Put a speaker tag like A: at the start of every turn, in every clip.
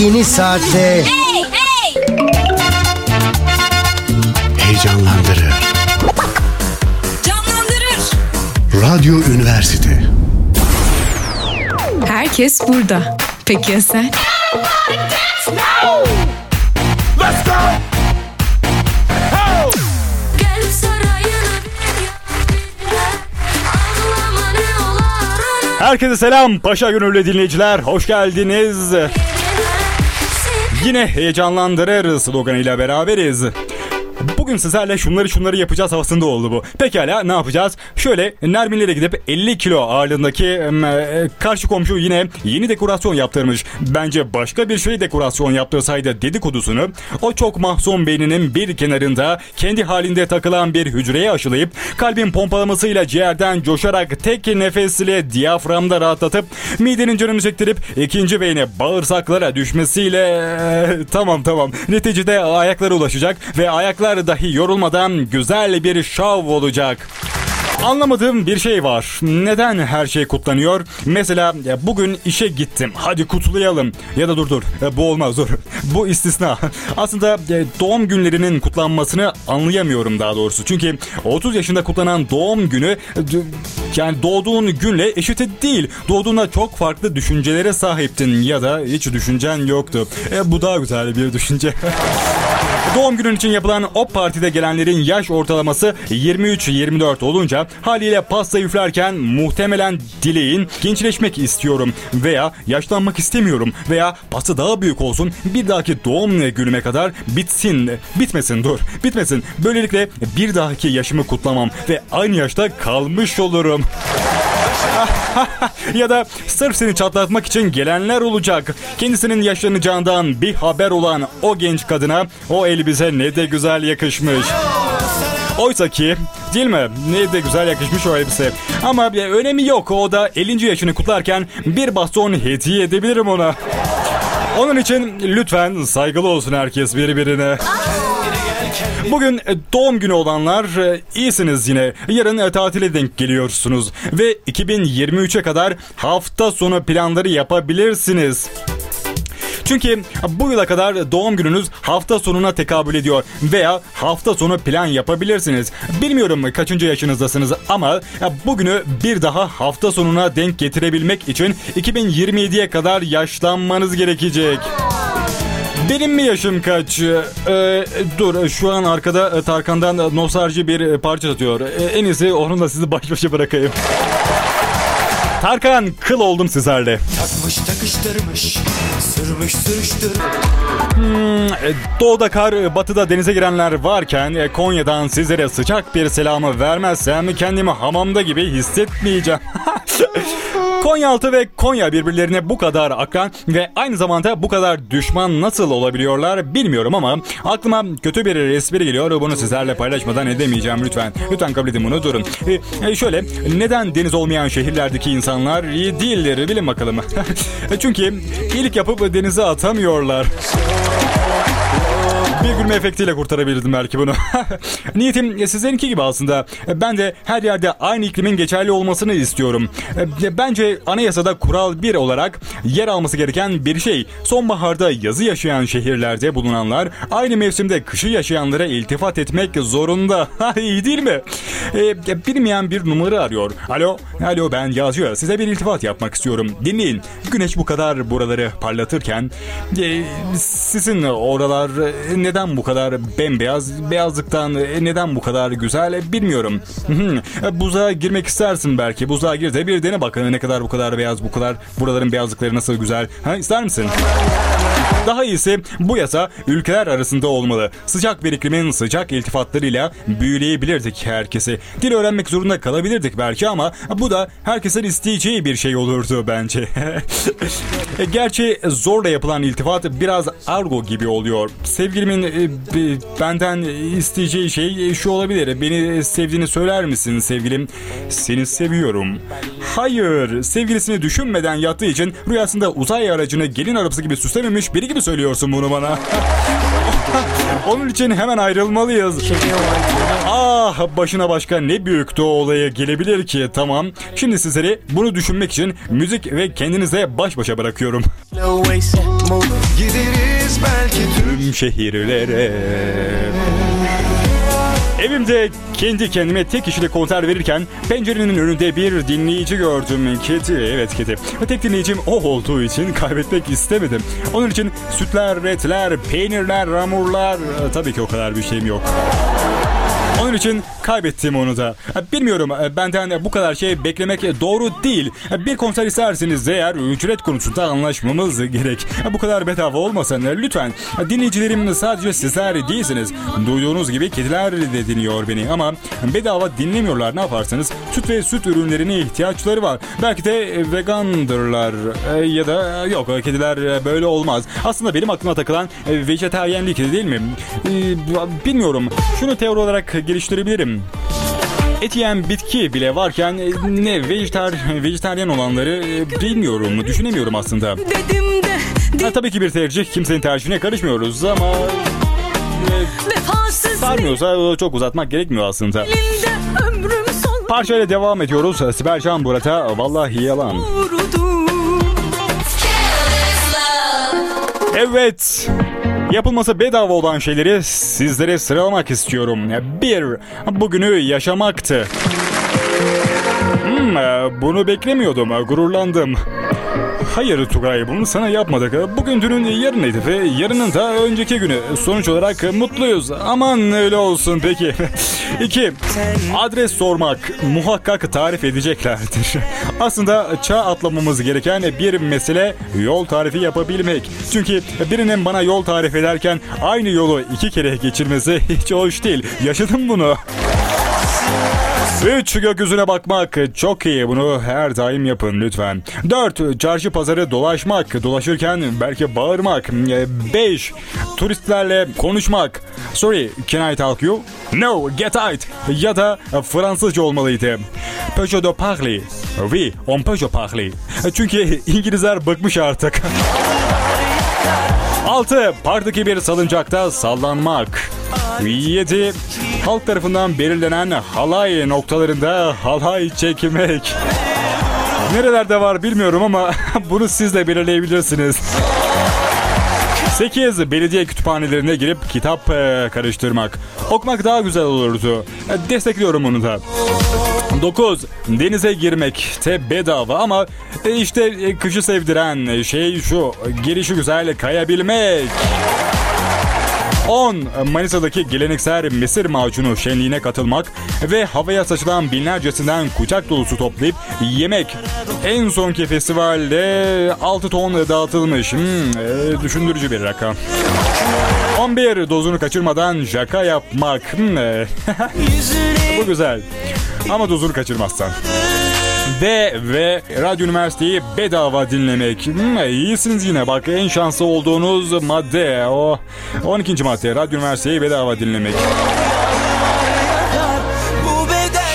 A: yeni saatte
B: Hey hey.
C: Heyecanlandırır.
B: Canlandırır.
C: Radyo Üniversite.
D: Herkes burada. Peki ya sen?
E: Olar ona
F: Herkese selam Paşa Gönüllü dinleyiciler. Hoş geldiniz. Yine heyecanlandırır sloganıyla beraberiz. Bugün sizlerle şunları şunları yapacağız havasında oldu bu. Pekala ne yapacağız? Şöyle Nerminlere gidip 50 kilo ağırlığındaki e, karşı komşu yine yeni dekorasyon yaptırmış. Bence başka bir şey dekorasyon yaptırsaydı dedikodusunu o çok mahzun beyninin bir kenarında kendi halinde takılan bir hücreye aşılayıp kalbin pompalamasıyla ciğerden coşarak tek nefesle diyaframda rahatlatıp midenin canını çektirip ikinci beyne bağırsaklara düşmesiyle e, tamam tamam neticede ayaklara ulaşacak ve ayaklar dahi yorulmadan güzel bir şov olacak. Anlamadığım bir şey var. Neden her şey kutlanıyor? Mesela ya bugün işe gittim. Hadi kutlayalım. Ya da dur dur. E, Bu olmaz dur. Bu istisna. Aslında e, doğum günlerinin kutlanmasını anlayamıyorum daha doğrusu. Çünkü 30 yaşında kutlanan doğum günü e, yani doğduğun günle eşit değil. Doğduğunda çok farklı düşüncelere sahiptin ya da hiç düşüncen yoktu. E, bu daha güzel bir düşünce. Doğum günün için yapılan o partide gelenlerin yaş ortalaması 23-24 olunca haliyle pasta üflerken muhtemelen dileğin gençleşmek istiyorum veya yaşlanmak istemiyorum veya pasta daha büyük olsun bir dahaki doğum günüme kadar bitsin bitmesin dur bitmesin böylelikle bir dahaki yaşımı kutlamam ve aynı yaşta kalmış olurum. ya da sırf seni çatlatmak için gelenler olacak. Kendisinin yaşlanacağından bir haber olan o genç kadına o elbise ne de güzel yakışmış. Oysa ki değil mi? Ne de güzel yakışmış o elbise. Ama bir önemi yok. O da 50. yaşını kutlarken bir baston hediye edebilirim ona. Onun için lütfen saygılı olsun herkes birbirine. Bugün e, doğum günü olanlar e, iyisiniz yine. Yarın e, tatile denk geliyorsunuz. Ve 2023'e kadar hafta sonu planları yapabilirsiniz. Çünkü bu yıla kadar doğum gününüz hafta sonuna tekabül ediyor veya hafta sonu plan yapabilirsiniz. Bilmiyorum kaçıncı yaşınızdasınız ama bugünü bir daha hafta sonuna denk getirebilmek için 2027'ye kadar yaşlanmanız gerekecek. Benim mi yaşım kaç? Ee, dur şu an arkada e, Tarkan'dan nostalji bir e, parça atıyor. Ee, en iyisi onunla sizi baş başa bırakayım. Tarkan kıl oldum sizlerle.
G: Takmış takıştırmış Sürmüş sürüştürmüş
F: E, Doğuda kar, e, batıda denize girenler varken e, Konya'dan sizlere sıcak bir selamı vermezsem kendimi hamamda gibi hissetmeyeceğim. Konyaaltı ve Konya birbirlerine bu kadar akran ve aynı zamanda bu kadar düşman nasıl olabiliyorlar bilmiyorum ama aklıma kötü bir espri geliyor. Bunu sizlerle paylaşmadan edemeyeceğim lütfen. Lütfen kabul edin bunu durun. E, e, şöyle neden deniz olmayan şehirlerdeki insanlar iyi değildir bilin bakalım. Çünkü iyilik yapıp denize atamıyorlar. Bir gülme efektiyle kurtarabildim belki bunu. Niyetim e, sizlerinki gibi aslında. E, Ben de her yerde aynı iklimin geçerli olmasını istiyorum. E, Bence anayasada kural bir olarak yer alması gereken bir şey. Sonbaharda yazı yaşayan şehirlerde bulunanlar aynı mevsimde kışı yaşayanlara iltifat etmek zorunda. İyi değil mi? E, bilmeyen bir numara arıyor. Alo, alo ben yazıyor. Size bir iltifat yapmak istiyorum. Dinleyin. Güneş bu kadar buraları parlatırken e, sizin oralar e, neden bu kadar bembeyaz? Beyazlıktan e, neden bu kadar güzel bilmiyorum. E, Buzağa girmek istersin belki. Buzağa gir de bir dene bakın ne kadar bu kadar beyaz bu kadar buraların beyazlıkları nasıl güzel. Ha, ister misin? Daha iyisi bu yasa ülkeler arasında olmalı. Sıcak bir iklimin sıcak iltifatlarıyla büyüleyebilirdik herkesi. Dil öğrenmek zorunda kalabilirdik belki ama bu da herkesin isteyeceği bir şey olurdu bence. E, Gerçi zorla yapılan iltifat biraz argo gibi oluyor. Sevgilimin e, benden isteyeceği şey şu olabilir. Beni sevdiğini söyler misin sevgilim? Seni seviyorum. Hayır, sevgilisini düşünmeden yattığı için rüyasında uzay aracını gelin arabası gibi süslememiş biri gibi söylüyorsun bunu bana. Onun için hemen ayrılmalıyız. Ah başına başka ne büyük doğa olayı gelebilir ki tamam. Şimdi sizleri bunu düşünmek için müzik ve kendinize baş başa bırakıyorum.
G: Gideriz belki Tüm
F: şehirlere. Evimde kendi kendime tek kişilik konser verirken pencerenin önünde bir dinleyici gördüm. Kedi, evet kedi. Tek dinleyicim o olduğu için kaybetmek istemedim. Onun için sütler, retler, peynirler, ramurlar... Tabii ki o kadar bir şeyim yok. Onun için kaybettim onu da. Bilmiyorum benden bu kadar şey beklemek doğru değil. Bir konser isterseniz eğer ücret konusunda anlaşmamız gerek. Bu kadar bedava olmasın lütfen. Dinleyicilerim sadece sizler değilsiniz. Duyduğunuz gibi kediler de dinliyor beni ama bedava dinlemiyorlar ne yaparsanız. Süt ve süt ürünlerine ihtiyaçları var. Belki de vegandırlar E, ya da yok kediler böyle olmaz. Aslında benim aklıma takılan vejetaryenlik değil mi? E, Bilmiyorum. Şunu teori olarak geliştirebilirim. Et yiyen bitki bile varken e, ne vejetar, vejetaryen olanları e, bilmiyorum, düşünemiyorum aslında. Ha, tabii ki bir tercih, kimsenin tercihine karışmıyoruz ama e, sarmıyorsa çok uzatmak gerekmiyor aslında. Parçayla devam ediyoruz. Sibel Can Murat'a vallahi yalan. Evet. Yapılması bedava olan şeyleri sizlere sıralamak istiyorum. Bir, bugünü yaşamaktı. Hmm, bunu beklemiyordum, gururlandım. Hayır Tugay bunu sana yapmadık. Bugün dünün yarınıydı ve yarının da önceki günü. Sonuç olarak mutluyuz. Aman öyle olsun peki. İki, adres sormak muhakkak tarif edeceklerdir. Aslında çağ atlamamız gereken bir mesele yol tarifi yapabilmek. Çünkü birinin bana yol tarif ederken aynı yolu iki kere geçirmesi hiç hoş değil. Yaşadım bunu. Üç gökyüzüne bakmak çok iyi. Bunu her daim yapın lütfen. Dört çarşı pazarı dolaşmak. Dolaşırken belki bağırmak. E, Beş turistlerle konuşmak. Sorry, can I talk you? No, get out. Ya da Fransızca olmalıydı. Peugeot de parler. Oui, on Peugeot parler. Çünkü İngilizler bıkmış artık. 6. Parktaki bir salıncakta sallanmak. 7. Halk tarafından belirlenen halay noktalarında halay çekmek. Nerelerde var bilmiyorum ama bunu siz de belirleyebilirsiniz. 8. Belediye kütüphanelerine girip kitap e, karıştırmak. Okumak daha güzel olurdu. E, Destekliyorum onu da. 9. Denize girmekte bedava ama e, işte kışı sevdiren şey şu. Girişi güzel kayabilmek. 10. Manisa'daki geleneksel Mısır macunu şenliğine katılmak ve havaya saçılan binlercesinden kucak dolusu toplayıp yemek. En sonki festivalde 6 ton dağıtılmış. Hmm, e, düşündürücü bir rakam. 11. Dozunu kaçırmadan şaka yapmak. Hmm, e, Bu güzel. Ama dozunu kaçırmazsan. D ve Radyo Üniversiteyi bedava dinlemek. Hmm, iyisiniz yine bak en şanslı olduğunuz madde o 12. madde Radyo Üniversiteyi bedava dinlemek.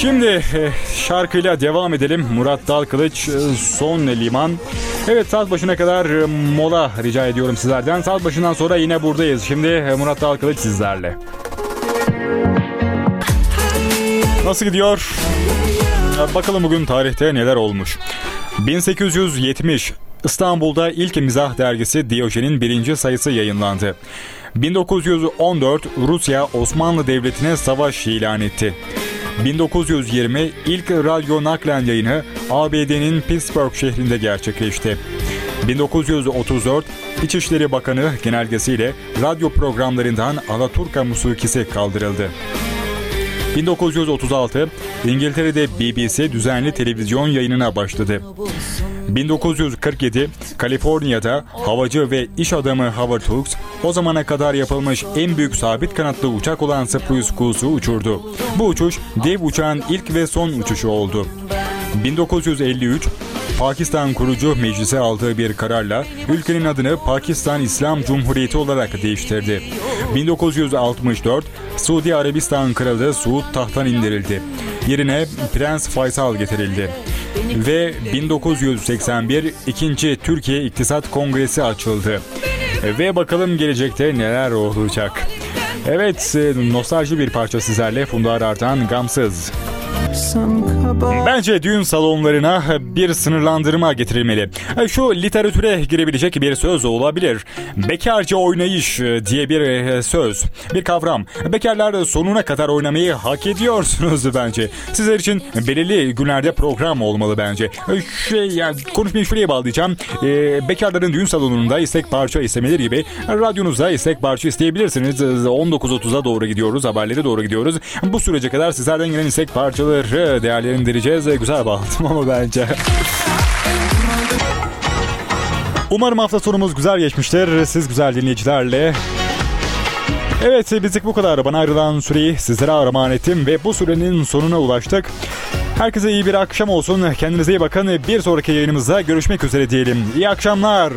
F: Şimdi e, şarkıyla devam edelim. Murat Dalkılıç e, Son Liman. Evet saat başına kadar e, mola rica ediyorum sizlerden. Saat başından sonra yine buradayız. Şimdi Murat Dalkılıç sizlerle. Nasıl gidiyor? Bakalım bugün tarihte neler olmuş. 1870 İstanbul'da ilk mizah dergisi Diyojen'in birinci sayısı yayınlandı. 1914 Rusya Osmanlı Devleti'ne savaş ilan etti. 1920 ilk radyo naklen yayını ABD'nin Pittsburgh şehrinde gerçekleşti. 1934 İçişleri Bakanı genelgesiyle radyo programlarından Alaturka musikisi kaldırıldı. 1936 İngiltere'de BBC düzenli televizyon yayınına başladı. 1947 Kaliforniya'da havacı ve iş adamı Howard Hughes o zamana kadar yapılmış en büyük sabit kanatlı uçak olan Spruce Goose'u uçurdu. Bu uçuş dev uçağın ilk ve son uçuşu oldu. 1953 Pakistan kurucu meclise aldığı bir kararla ülkenin adını Pakistan İslam Cumhuriyeti olarak değiştirdi. 1964 Suudi Arabistan Kralı Suud tahttan indirildi. Yerine Prens Faysal getirildi. Ve 1981 2. Türkiye İktisat Kongresi açıldı. Ve bakalım gelecekte neler olacak. Evet, e, nostalji bir parça sizlerle Funda Arar'dan Gamsız. Bence düğün salonlarına bir sınırlandırma getirilmeli. Şu literatüre girebilecek bir söz olabilir. Bekarca oynayış diye bir söz, bir kavram. Bekarlar sonuna kadar oynamayı hak ediyorsunuz bence. Sizler için belirli günlerde program olmalı bence. Şey, yani konuşmayı şuraya bağlayacağım. Ee, bekarların düğün salonunda istek parça istemeleri gibi radyonuzda istek parça isteyebilirsiniz. 19.30'a doğru gidiyoruz, haberlere doğru gidiyoruz. Bu sürece kadar sizlerden gelen istek parçaları değerlendireceğiz. Güzel bağladım ama bence. Umarım hafta sonumuz güzel geçmiştir. Siz güzel dinleyicilerle. Evet bizlik bu kadar. Bana ayrılan süreyi sizlere armağan ettim ve bu sürenin sonuna ulaştık. Herkese iyi bir akşam olsun. Kendinize iyi bakın. Bir sonraki yayınımızda görüşmek üzere diyelim. İyi akşamlar.